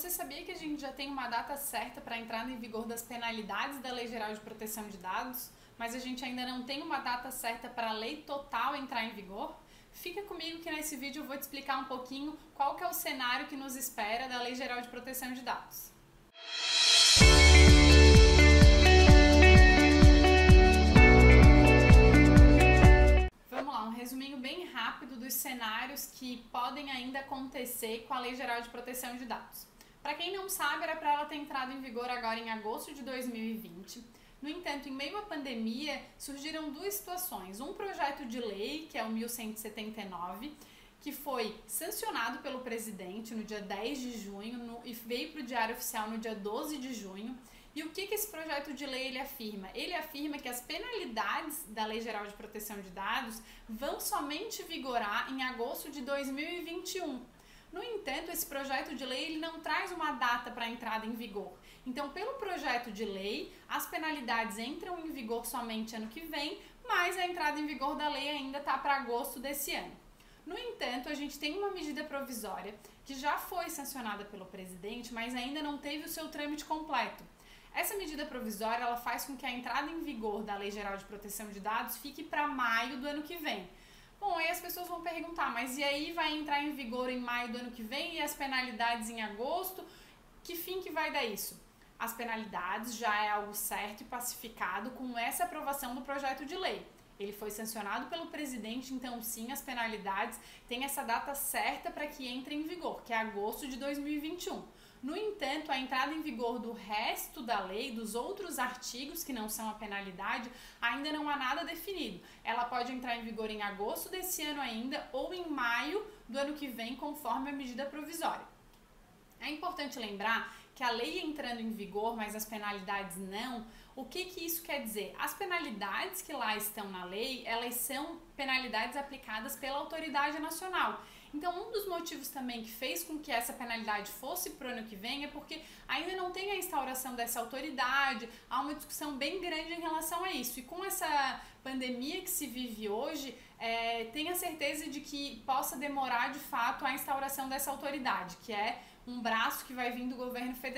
Você sabia que a gente já tem uma data certa para a entrada em vigor das penalidades da Lei Geral de Proteção de Dados, mas a gente ainda não tem uma data certa para a lei total entrar em vigor? Fica comigo que nesse vídeo eu vou te explicar um pouquinho qual que é o cenário que nos espera da Lei Geral de Proteção de Dados. Um resuminho bem rápido dos cenários que podem ainda acontecer com a Lei Geral de Proteção de Dados. Para quem não sabe, era para ela ter entrado em vigor agora em agosto de 2020. No entanto, em meio à pandemia, surgiram duas situações. Um projeto de lei, que é o 1179, que foi sancionado pelo presidente no dia 10 de junho no, e veio para o Diário Oficial no dia 12 de junho. E o que, que esse projeto de lei ele afirma? Ele afirma que as penalidades da Lei Geral de Proteção de Dados vão somente vigorar em agosto de 2021. No entanto, esse projeto de lei ele não traz uma data para entrada em vigor. Então, pelo projeto de lei, as penalidades entram em vigor somente ano que vem, mas a entrada em vigor da lei ainda está para agosto desse ano. No entanto, a gente tem uma medida provisória que já foi sancionada pelo presidente, mas ainda não teve o seu trâmite completo. Essa medida provisória ela faz com que a entrada em vigor da Lei Geral de Proteção de Dados fique para maio do ano que vem. Bom, aí as pessoas vão perguntar, mas e aí vai entrar em vigor em maio do ano que vem e as penalidades em agosto? Que fim que vai dar isso? As penalidades já é algo certo e pacificado com essa aprovação do projeto de lei. Ele foi sancionado pelo presidente, então sim, as penalidades têm essa data certa para que entre em vigor, que é agosto de 2021. No entanto, a entrada em vigor do resto da lei, dos outros artigos que não são a penalidade, ainda não há nada definido. Ela pode entrar em vigor em agosto desse ano ainda ou em maio do ano que vem, conforme a medida provisória. É importante lembrar que a lei entrando em vigor, mas as penalidades não, o que, que isso quer dizer? As penalidades que lá estão na lei, elas são penalidades aplicadas pela autoridade nacional. Então, um dos motivos também que fez com que essa penalidade fosse para o ano que vem é porque ainda não tem a instauração dessa autoridade, há uma discussão bem grande em relação a isso. E com essa pandemia que se vive hoje, é, tenha certeza de que possa demorar de fato a instauração dessa autoridade, que é um braço que vai vir do governo federal.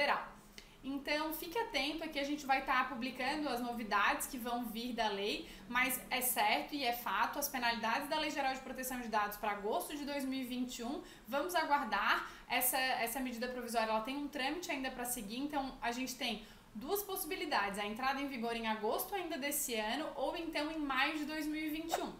Então, fique atento aqui, a gente vai estar tá publicando as novidades que vão vir da lei, mas é certo e é fato, as penalidades da Lei Geral de Proteção de Dados para agosto de 2021, vamos aguardar. Essa, essa medida provisória ela tem um trâmite ainda para seguir, então a gente tem duas possibilidades: a entrada em vigor em agosto ainda desse ano ou então em maio de 2021.